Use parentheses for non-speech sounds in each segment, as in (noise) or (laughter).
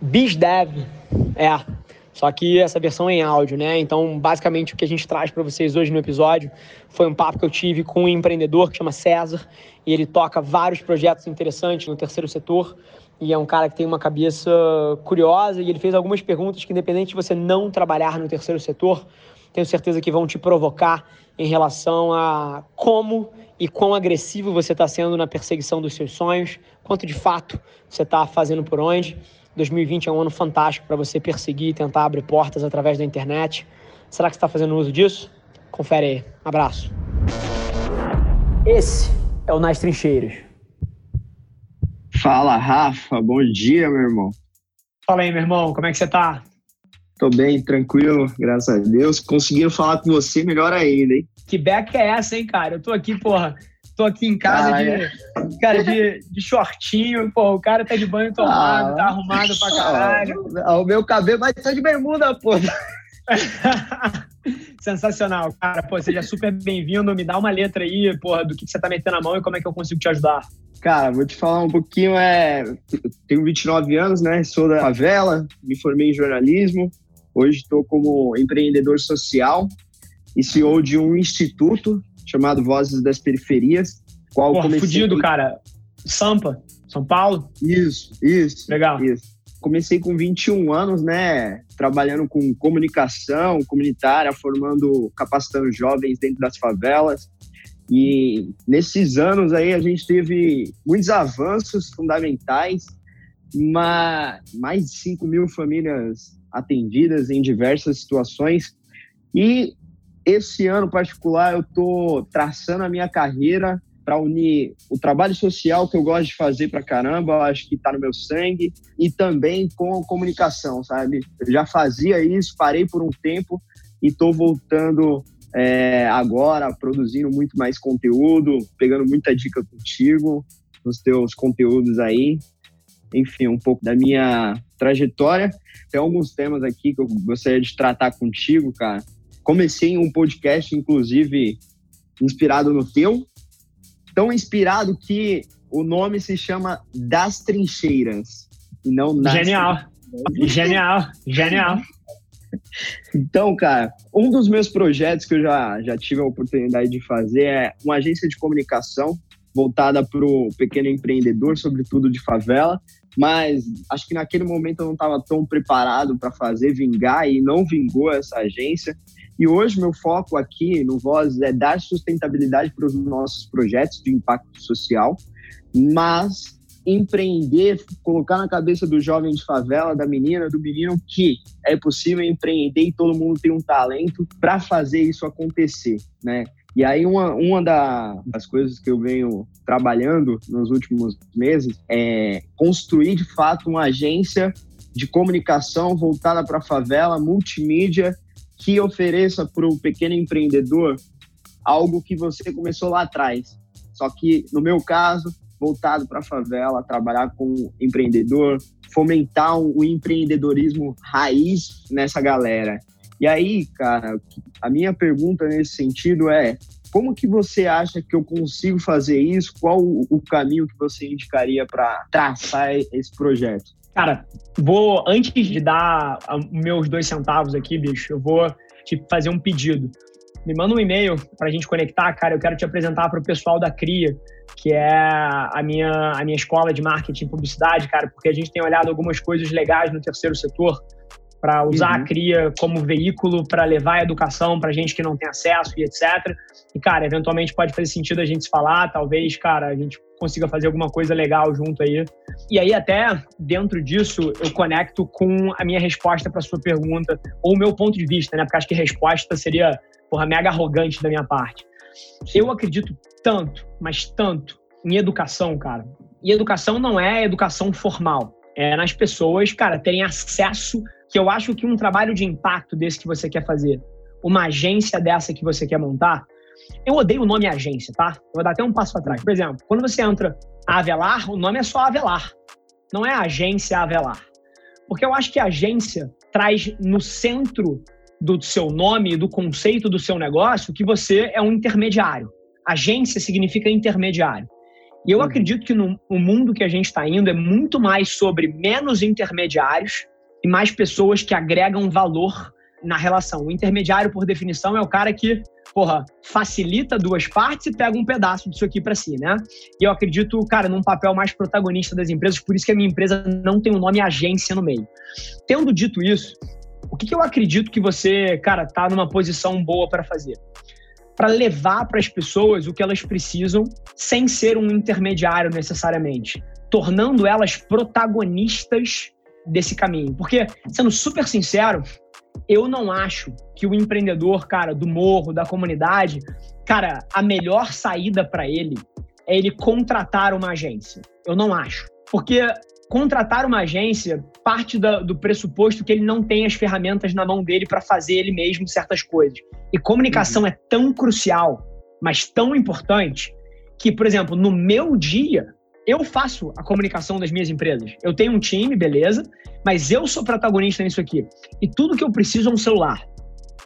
BizDev, é. Só que essa versão é em áudio, né? Então, basicamente, o que a gente traz para vocês hoje no episódio foi um papo que eu tive com um empreendedor que chama César, e ele toca vários projetos interessantes no terceiro setor, e é um cara que tem uma cabeça curiosa, e ele fez algumas perguntas que, independente de você não trabalhar no terceiro setor, tenho certeza que vão te provocar em relação a como e quão agressivo você está sendo na perseguição dos seus sonhos, quanto de fato você está fazendo por onde. 2020 é um ano fantástico para você perseguir e tentar abrir portas através da internet. Será que você está fazendo uso disso? Confere aí. Abraço. Esse é o Nas Trincheiras. Fala, Rafa. Bom dia, meu irmão. Fala aí, meu irmão. Como é que você tá? Tô bem, tranquilo, graças a Deus. Conseguiram falar com você melhor ainda, hein? Que beca é essa, hein, cara? Eu tô aqui, porra, tô aqui em casa ah, de, é. cara, de, de shortinho, pô, o cara tá de banho tomado, ah, tá arrumado pra caralho. Ah, o meu cabelo vai estar de bermuda, pô. (laughs) Sensacional, cara. Pô, seja super bem-vindo. Me dá uma letra aí, porra, do que você tá metendo na mão e como é que eu consigo te ajudar. Cara, vou te falar um pouquinho. É... Tenho 29 anos, né? Sou da favela, me formei em jornalismo. Hoje estou como empreendedor social e CEO de um instituto chamado Vozes das Periferias. Qual Porra, comecei... fudido, cara. Sampa, São Paulo? Isso, isso. Legal. Isso. Comecei com 21 anos, né? Trabalhando com comunicação comunitária, formando, capacitando jovens dentro das favelas. E nesses anos aí a gente teve muitos avanços fundamentais, mas mais de 5 mil famílias atendidas em diversas situações. E esse ano particular eu estou traçando a minha carreira para unir o trabalho social que eu gosto de fazer para caramba, acho que está no meu sangue, e também com comunicação, sabe? Eu já fazia isso, parei por um tempo e estou voltando é, agora, produzindo muito mais conteúdo, pegando muita dica contigo, nos teus conteúdos aí. Enfim, um pouco da minha trajetória. Tem alguns temas aqui que eu gostaria de tratar contigo, cara. Comecei um podcast, inclusive, inspirado no teu. Tão inspirado que o nome se chama Das Trincheiras. E não nas Genial. Genial. Genial. (laughs) Então, cara, um dos meus projetos que eu já, já tive a oportunidade de fazer é uma agência de comunicação voltada para o pequeno empreendedor, sobretudo de favela. Mas acho que naquele momento eu não estava tão preparado para fazer vingar e não vingou essa agência. E hoje meu foco aqui no Voz é dar sustentabilidade para os nossos projetos de impacto social, mas empreender, colocar na cabeça do jovem de favela, da menina, do menino que é possível empreender e todo mundo tem um talento para fazer isso acontecer, né? E aí uma, uma da, das coisas que eu venho trabalhando nos últimos meses é construir de fato uma agência de comunicação voltada para a favela, multimídia, que ofereça para o pequeno empreendedor algo que você começou lá atrás. Só que, no meu caso, voltado para a favela, trabalhar com empreendedor, fomentar o empreendedorismo raiz nessa galera. E aí, cara, a minha pergunta nesse sentido é: como que você acha que eu consigo fazer isso? Qual o caminho que você indicaria para traçar esse projeto? Cara, vou antes de dar meus dois centavos aqui, bicho, eu vou te fazer um pedido. Me manda um e-mail para a gente conectar, cara. Eu quero te apresentar para o pessoal da CRIA, que é a minha, a minha escola de marketing e publicidade, cara, porque a gente tem olhado algumas coisas legais no terceiro setor para usar uhum. a CRIA como veículo para levar a educação para gente que não tem acesso e etc. E, cara, eventualmente pode fazer sentido a gente se falar, talvez, cara, a gente consiga fazer alguma coisa legal junto aí. E aí, até dentro disso, eu conecto com a minha resposta para sua pergunta, ou o meu ponto de vista, né? Porque acho que a resposta seria, porra, mega arrogante da minha parte. Eu acredito tanto, mas tanto, em educação, cara. E educação não é educação formal. É nas pessoas, cara, terem acesso que eu acho que um trabalho de impacto desse que você quer fazer, uma agência dessa que você quer montar, eu odeio o nome agência, tá? Eu vou dar até um passo atrás. Por exemplo, quando você entra Avelar, o nome é só Avelar. Não é agência Avelar. Porque eu acho que a agência traz no centro do seu nome, do conceito do seu negócio, que você é um intermediário. Agência significa intermediário. E eu acredito que no mundo que a gente está indo é muito mais sobre menos intermediários e mais pessoas que agregam valor na relação. O intermediário, por definição, é o cara que, porra, facilita duas partes e pega um pedaço disso aqui para si, né? E eu acredito, cara, num papel mais protagonista das empresas, por isso que a minha empresa não tem o nome agência no meio. Tendo dito isso, o que, que eu acredito que você, cara, tá numa posição boa para fazer? Para levar para as pessoas o que elas precisam sem ser um intermediário necessariamente, tornando elas protagonistas desse caminho. Porque, sendo super sincero, eu não acho que o empreendedor, cara, do morro, da comunidade, cara, a melhor saída para ele é ele contratar uma agência. Eu não acho. Porque contratar uma agência parte da, do pressuposto que ele não tem as ferramentas na mão dele para fazer ele mesmo certas coisas. E comunicação uhum. é tão crucial, mas tão importante, que, por exemplo, no meu dia, eu faço a comunicação das minhas empresas. Eu tenho um time, beleza, mas eu sou protagonista nisso aqui. E tudo que eu preciso é um celular.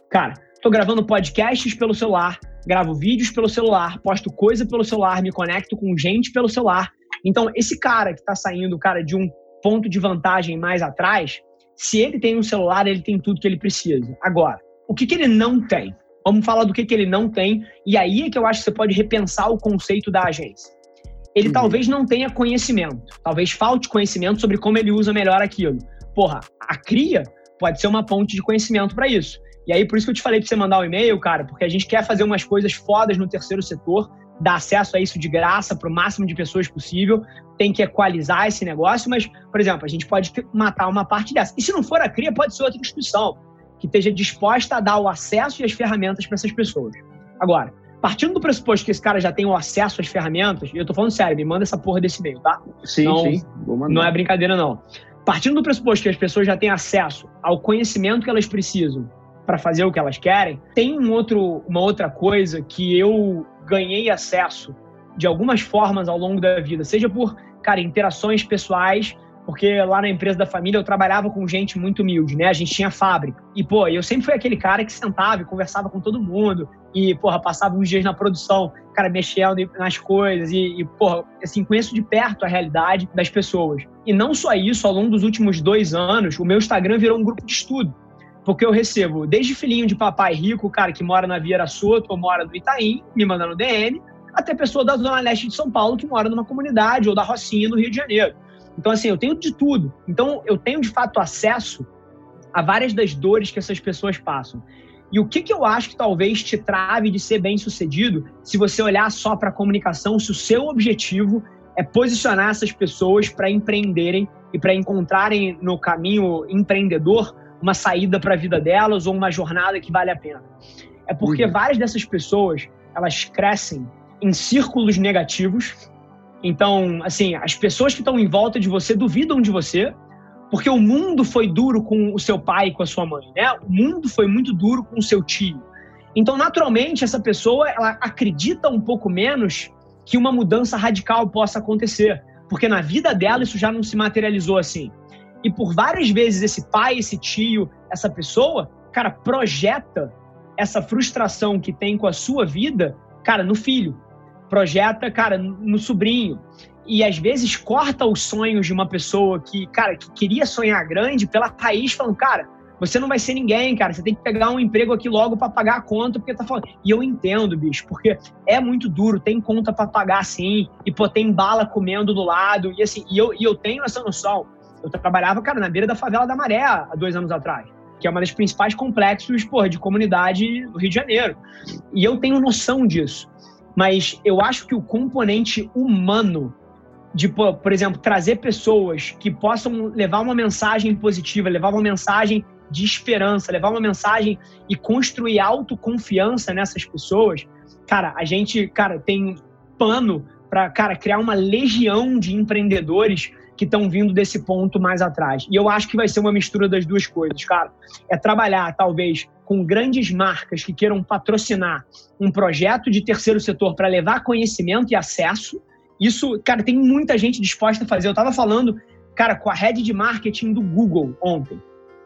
Cara, tô gravando podcasts pelo celular, gravo vídeos pelo celular, posto coisa pelo celular, me conecto com gente pelo celular. Então, esse cara que tá saindo, cara, de um ponto de vantagem mais atrás, se ele tem um celular, ele tem tudo que ele precisa. Agora, o que, que ele não tem? Vamos falar do que, que ele não tem, e aí é que eu acho que você pode repensar o conceito da agência ele uhum. talvez não tenha conhecimento, talvez falte conhecimento sobre como ele usa melhor aquilo. Porra, a cria pode ser uma ponte de conhecimento para isso. E aí, por isso que eu te falei para você mandar o um e-mail, cara, porque a gente quer fazer umas coisas fodas no terceiro setor, dar acesso a isso de graça para o máximo de pessoas possível, tem que equalizar esse negócio, mas, por exemplo, a gente pode matar uma parte dessa. E se não for a CRIA, pode ser outra instituição que esteja disposta a dar o acesso e as ferramentas para essas pessoas. Agora, partindo do pressuposto que esse cara já tem o acesso às ferramentas, e eu tô falando sério, me manda essa porra desse e-mail, tá? Sim, não, sim. Não é brincadeira, não. Partindo do pressuposto que as pessoas já têm acesso ao conhecimento que elas precisam para fazer o que elas querem, tem um outro, uma outra coisa que eu ganhei acesso de algumas formas ao longo da vida, seja por, cara, interações pessoais, porque lá na empresa da família eu trabalhava com gente muito humilde, né? A gente tinha fábrica. E, pô, eu sempre fui aquele cara que sentava e conversava com todo mundo. E, porra, passava uns dias na produção, cara, mexendo nas coisas. E, e, porra, assim, conheço de perto a realidade das pessoas. E não só isso, ao longo dos últimos dois anos, o meu Instagram virou um grupo de estudo. Porque eu recebo desde filhinho de papai rico, cara, que mora na Vieira Soto ou mora no Itaim, me mandando DM, até pessoa da Zona Leste de São Paulo que mora numa comunidade ou da Rocinha, no Rio de Janeiro. Então, assim, eu tenho de tudo. Então, eu tenho de fato acesso a várias das dores que essas pessoas passam. E o que, que eu acho que talvez te trave de ser bem sucedido se você olhar só para a comunicação, se o seu objetivo é posicionar essas pessoas para empreenderem e para encontrarem no caminho empreendedor uma saída para a vida delas ou uma jornada que vale a pena. É porque uhum. várias dessas pessoas, elas crescem em círculos negativos então, assim, as pessoas que estão em volta de você duvidam de você, porque o mundo foi duro com o seu pai e com a sua mãe, né? O mundo foi muito duro com o seu tio. Então, naturalmente, essa pessoa ela acredita um pouco menos que uma mudança radical possa acontecer, porque na vida dela isso já não se materializou assim. E por várias vezes esse pai, esse tio, essa pessoa, cara, projeta essa frustração que tem com a sua vida, cara, no filho projeta, cara, no sobrinho. E às vezes corta os sonhos de uma pessoa que, cara, que queria sonhar grande pela raiz, falando, cara, você não vai ser ninguém, cara. Você tem que pegar um emprego aqui logo para pagar a conta, porque tá falando. E eu entendo, bicho, porque é muito duro, tem conta para pagar sim, e pô, tem bala comendo do lado, e assim, e eu, e eu tenho essa noção. Eu trabalhava, cara, na beira da favela da Maré há dois anos atrás, que é uma das principais complexos, de comunidade do Rio de Janeiro. E eu tenho noção disso. Mas eu acho que o componente humano de, por exemplo, trazer pessoas que possam levar uma mensagem positiva, levar uma mensagem de esperança, levar uma mensagem e construir autoconfiança nessas pessoas, cara, a gente, cara, tem pano para, cara, criar uma legião de empreendedores que estão vindo desse ponto mais atrás. E eu acho que vai ser uma mistura das duas coisas, cara. É trabalhar, talvez, com grandes marcas que queiram patrocinar um projeto de terceiro setor para levar conhecimento e acesso. Isso, cara, tem muita gente disposta a fazer. Eu estava falando, cara, com a head de marketing do Google ontem.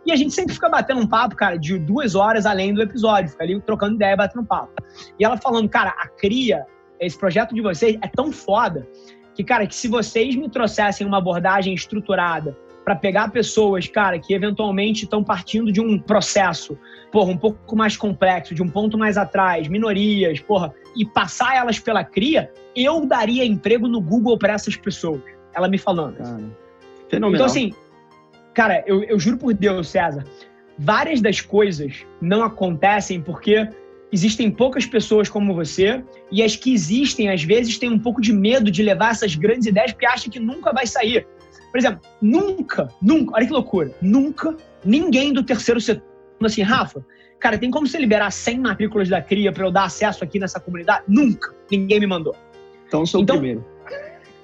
E a gente sempre fica batendo um papo, cara, de duas horas além do episódio, fica ali trocando ideia, batendo papo. E ela falando, cara, a cria, esse projeto de vocês é tão foda que, cara, que se vocês me trouxessem uma abordagem estruturada para pegar pessoas, cara, que eventualmente estão partindo de um processo, porra, um pouco mais complexo, de um ponto mais atrás, minorias, porra, e passar elas pela cria, eu daria emprego no Google para essas pessoas. Ela me falando. Cara, fenomenal. Então, assim, cara, eu, eu juro por Deus, César, várias das coisas não acontecem porque existem poucas pessoas como você e as que existem, às vezes, têm um pouco de medo de levar essas grandes ideias porque acham que nunca vai sair. Por exemplo, nunca, nunca, olha que loucura, nunca ninguém do terceiro setor assim, Rafa, cara, tem como você liberar 100 matrículas da CRIA para eu dar acesso aqui nessa comunidade? Nunca, ninguém me mandou. Então, sou então, o primeiro.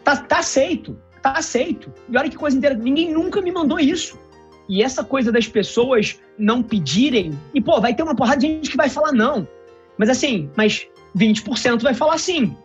Tá, tá aceito, tá aceito. E olha que coisa inteira, ninguém nunca me mandou isso. E essa coisa das pessoas não pedirem, e pô, vai ter uma porrada de gente que vai falar não. Mas assim, mas 20% vai falar sim.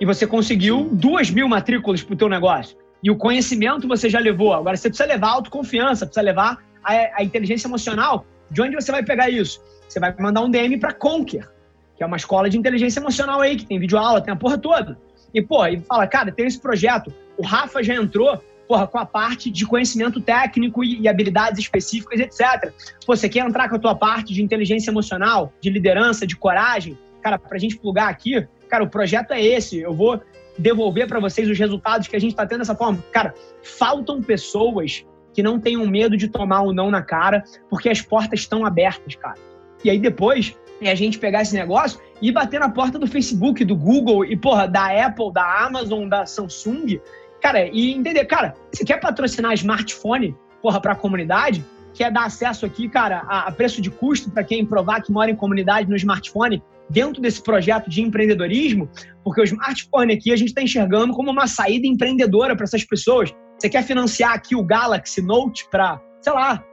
E você conseguiu duas mil matrículas para o teu negócio. E o conhecimento você já levou. Agora você precisa levar a autoconfiança, precisa levar a, a inteligência emocional. De onde você vai pegar isso? Você vai mandar um DM para Conquer, que é uma escola de inteligência emocional aí, que tem videoaula, tem a porra toda. E, pô, e fala, cara, tem esse projeto. O Rafa já entrou, porra, com a parte de conhecimento técnico e, habilidades específicas, etc. Pô, você quer entrar com a tua parte de inteligência emocional, de liderança, de coragem? Cara, pra gente plugar aqui, cara, o projeto é esse. Eu vou devolver para vocês os resultados que a gente está tendo dessa forma. Cara, faltam pessoas que não tenham medo de tomar o não na cara, porque as portas estão abertas, cara. E aí depois é a gente pegar esse negócio e bater na porta do Facebook, do Google e, porra, da Apple, da Amazon, da Samsung Cara, e entender, cara, você quer patrocinar smartphone, porra, pra comunidade? Quer dar acesso aqui, cara, a, a preço de custo para quem provar que mora em comunidade no smartphone dentro desse projeto de empreendedorismo? Porque o smartphone aqui a gente está enxergando como uma saída empreendedora para essas pessoas. Você quer financiar aqui o Galaxy Note para, sei lá,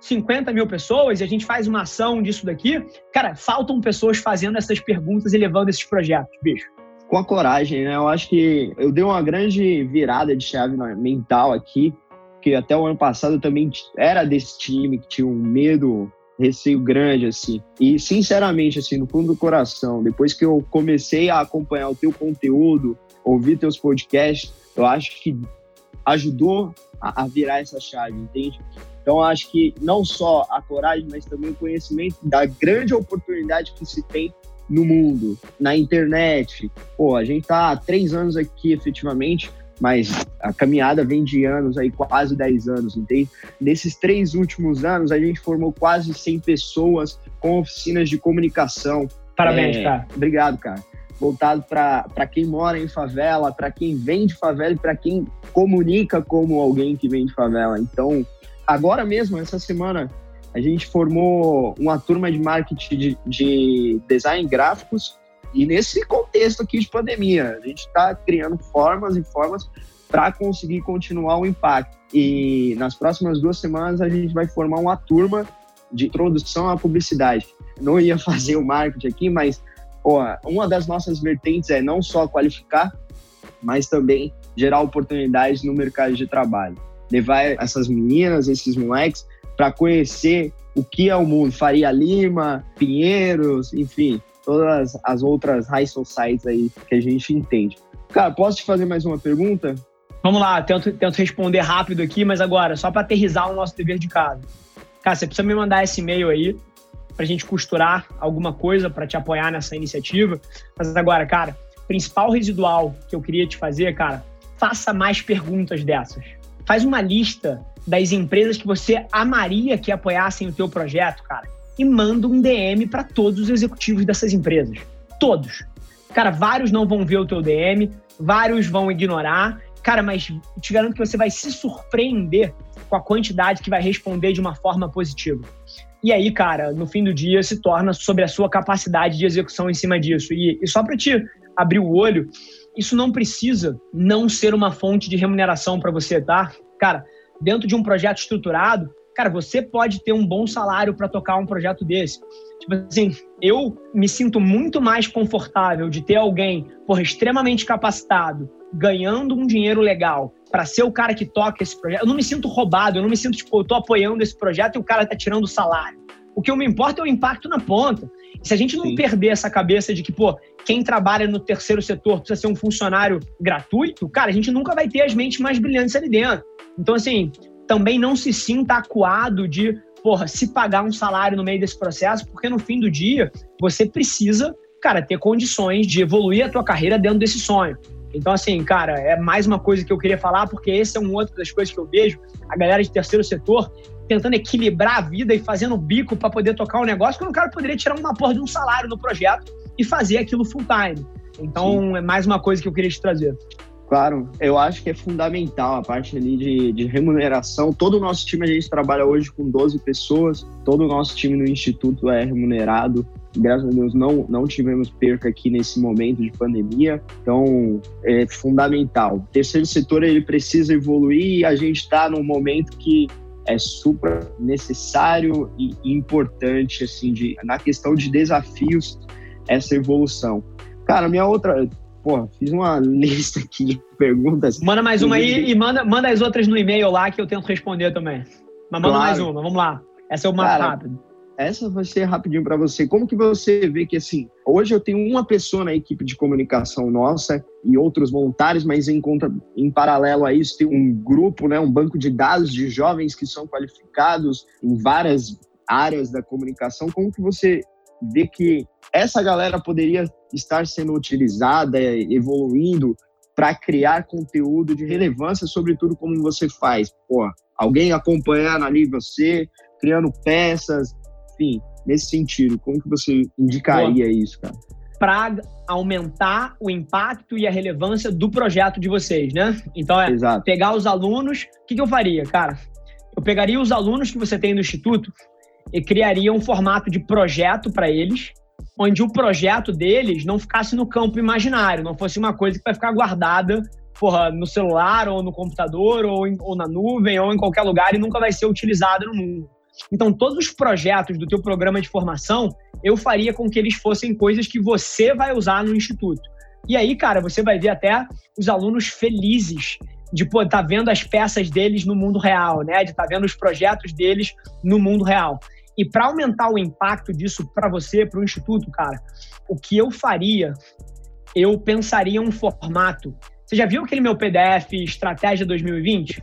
50 mil pessoas e a gente faz uma ação disso daqui? Cara, faltam pessoas fazendo essas perguntas e levando esses projetos, bicho com a coragem, né? Eu acho que eu dei uma grande virada de chave mental aqui, que até o ano passado eu também era desse time que tinha um medo, receio grande, assim. E, sinceramente, assim, no fundo do coração, depois que eu comecei a acompanhar o teu conteúdo, ouvir teus podcasts, eu acho que ajudou a, a virar essa chave, entende? Então, acho que não só a coragem, mas também o conhecimento da grande oportunidade que se tem no mundo, na internet. Pô, a gente tá há três anos aqui efetivamente, mas a caminhada vem de anos aí, quase 10 anos, entende? Nesses três últimos anos, a gente formou quase 100 pessoas com oficinas de comunicação. Parabéns, é, cara. Obrigado, cara. Voltado para quem mora em favela, para quem vem de favela e para quem comunica como alguém que vem de favela. Então, agora mesmo, essa semana, a gente formou uma turma de marketing de, de design gráficos e nesse contexto aqui de pandemia, a gente está criando formas e formas para conseguir continuar o impacto. E nas próximas duas semanas a gente vai formar uma turma de introdução à publicidade. Não ia (laughs) fazer o marketing aqui, mas uma das nossas vertentes é não só qualificar, mas também gerar oportunidades no mercado de trabalho. Levar essas meninas, esses moleques para conhecer o que é o mundo. Faria Lima, Pinheiros, enfim, todas as outras high societies aí que a gente entende. Cara, posso te fazer mais uma pergunta? Vamos lá, tento, tento responder rápido aqui, mas agora, só para aterrizar o nosso dever de casa. Cara, você precisa me mandar esse e-mail aí para a gente costurar alguma coisa para te apoiar nessa iniciativa. Mas agora, cara, principal residual que eu queria te fazer, cara, faça mais perguntas dessas. Faz uma lista das empresas que você amaria que apoiassem o teu projeto, cara, e manda um DM para todos os executivos dessas empresas. Todos. Cara, vários não vão ver o teu DM, vários vão ignorar. Cara, mas te garanto que você vai se surpreender com a quantidade que vai responder de uma forma positiva. E aí, cara, no fim do dia se torna sobre a sua capacidade de execução em cima disso. E, e só para te abrir o olho, isso não precisa não ser uma fonte de remuneração para você, tá? Cara, dentro de um projeto estruturado, cara, você pode ter um bom salário para tocar um projeto desse. Tipo assim, eu me sinto muito mais confortável de ter alguém, por extremamente capacitado, ganhando um dinheiro legal para ser o cara que toca esse projeto. Eu não me sinto roubado, eu não me sinto tipo, eu tô apoiando esse projeto e o cara tá tirando o salário. O que eu me importa é o impacto na ponta. Se a gente não Sim. perder essa cabeça de que, pô, quem trabalha no terceiro setor precisa ser um funcionário gratuito, cara, a gente nunca vai ter as mentes mais brilhantes ali dentro. Então, assim, também não se sinta acuado de, porra, se pagar um salário no meio desse processo, porque no fim do dia você precisa, cara, ter condições de evoluir a tua carreira dentro desse sonho. Então, assim, cara, é mais uma coisa que eu queria falar, porque esse é um outro das coisas que eu vejo, a galera de terceiro setor tentando equilibrar a vida e fazendo bico para poder tocar o um negócio, quando o cara poderia tirar uma porra de um salário no projeto e fazer aquilo full time. Então, Sim. é mais uma coisa que eu queria te trazer. Claro, eu acho que é fundamental a parte ali de, de, remuneração. Todo o nosso time, a gente trabalha hoje com 12 pessoas, todo o nosso time no Instituto é remunerado. Graças a Deus não, não tivemos perca aqui nesse momento de pandemia, então é fundamental. O terceiro setor ele precisa evoluir e a gente está num momento que é super necessário e importante assim de, na questão de desafios essa evolução. Cara, minha outra, pô, fiz uma (laughs) lista aqui de perguntas. Manda mais uma aí e manda, manda as outras no e-mail lá que eu tento responder também. Mas manda claro. mais uma, vamos lá. Essa é o mais Cara, rápido. Essa vai ser rapidinho para você. Como que você vê que, assim, hoje eu tenho uma pessoa na equipe de comunicação nossa e outros voluntários, mas em, em paralelo a isso tem um grupo, né, um banco de dados de jovens que são qualificados em várias áreas da comunicação. Como que você vê que essa galera poderia estar sendo utilizada, evoluindo para criar conteúdo de relevância, sobretudo como você faz. Pô, alguém acompanhando ali você, criando peças, enfim, nesse sentido, como que você indicaria isso, cara? Para aumentar o impacto e a relevância do projeto de vocês, né? Então é Exato. pegar os alunos. O que, que eu faria, cara? Eu pegaria os alunos que você tem no instituto e criaria um formato de projeto para eles, onde o projeto deles não ficasse no campo imaginário, não fosse uma coisa que vai ficar guardada porra, no celular ou no computador ou, em, ou na nuvem ou em qualquer lugar e nunca vai ser utilizada no mundo. Então, todos os projetos do teu programa de formação, eu faria com que eles fossem coisas que você vai usar no instituto. E aí, cara, você vai ver até os alunos felizes de estar tá vendo as peças deles no mundo real, né? De estar tá vendo os projetos deles no mundo real. E para aumentar o impacto disso para você, para o instituto, cara, o que eu faria, eu pensaria um formato. Você já viu aquele meu PDF Estratégia 2020?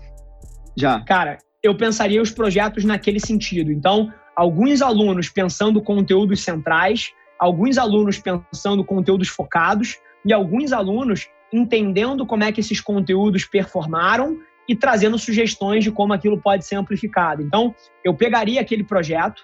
Já. Cara, eu pensaria os projetos naquele sentido. Então, alguns alunos pensando conteúdos centrais, alguns alunos pensando conteúdos focados e alguns alunos entendendo como é que esses conteúdos performaram e trazendo sugestões de como aquilo pode ser amplificado. Então, eu pegaria aquele projeto,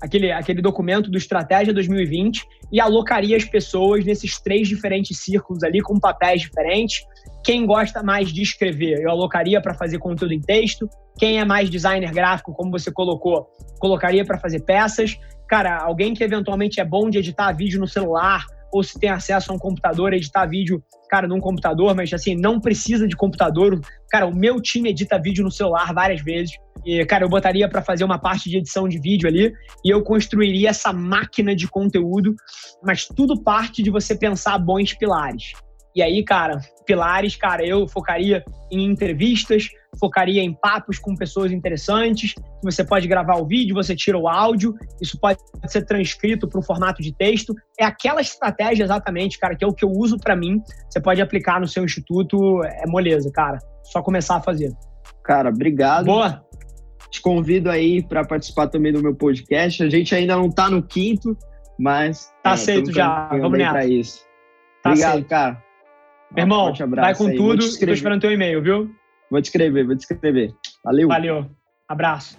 aquele, aquele documento do Estratégia 2020 e alocaria as pessoas nesses três diferentes círculos ali, com papéis diferentes. Quem gosta mais de escrever, eu alocaria para fazer conteúdo em texto. Quem é mais designer gráfico, como você colocou, colocaria para fazer peças. Cara, alguém que eventualmente é bom de editar vídeo no celular, ou se tem acesso a um computador, editar vídeo, cara, num computador, mas assim, não precisa de computador. Cara, o meu time edita vídeo no celular várias vezes. E, cara, eu botaria para fazer uma parte de edição de vídeo ali e eu construiria essa máquina de conteúdo, mas tudo parte de você pensar bons pilares. E aí, cara, pilares, cara, eu focaria em entrevistas, focaria em papos com pessoas interessantes. Você pode gravar o vídeo, você tira o áudio, isso pode ser transcrito para um formato de texto. É aquela estratégia exatamente, cara, que é o que eu uso para mim. Você pode aplicar no seu instituto, é moleza, cara. Só começar a fazer. Cara, obrigado. Boa. Te convido aí para participar também do meu podcast. A gente ainda não está no quinto, mas tá é, aceito já. Vamos nessa. Isso. Tá obrigado, aceito. cara. Meu irmão, vai com aí. tudo e tô esperando teu e-mail, viu? Vou te escrever, vou te escrever. Valeu. Valeu. Abraço.